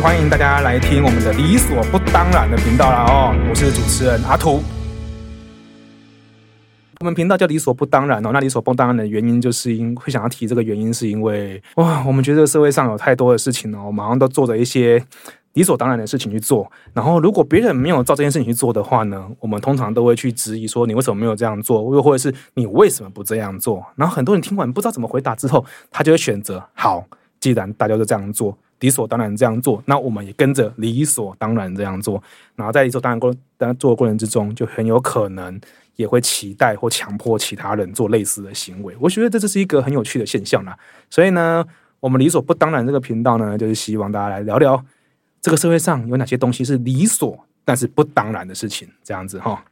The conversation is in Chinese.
欢迎大家来听我们的理所不当然的频道啦哦，我是主持人阿图。我们频道叫理所不当然哦，那理所不当然的原因就是因会想要提这个原因，是因为哇，我们觉得社会上有太多的事情哦，马上都做着一些理所当然的事情去做，然后如果别人没有照这件事情去做的话呢，我们通常都会去质疑说，你为什么没有这样做，又或者是你为什么不这样做？然后很多人听完不知道怎么回答之后，他就会选择好，既然大家都这样做，理所当然这样做，那我们也跟着理所当然这样做，然后在理所当然过当做的过程之中，就很有可能。也会期待或强迫其他人做类似的行为，我觉得这就是一个很有趣的现象啦。所以呢，我们理所不当然这个频道呢，就是希望大家来聊聊这个社会上有哪些东西是理所但是不当然的事情，这样子哈。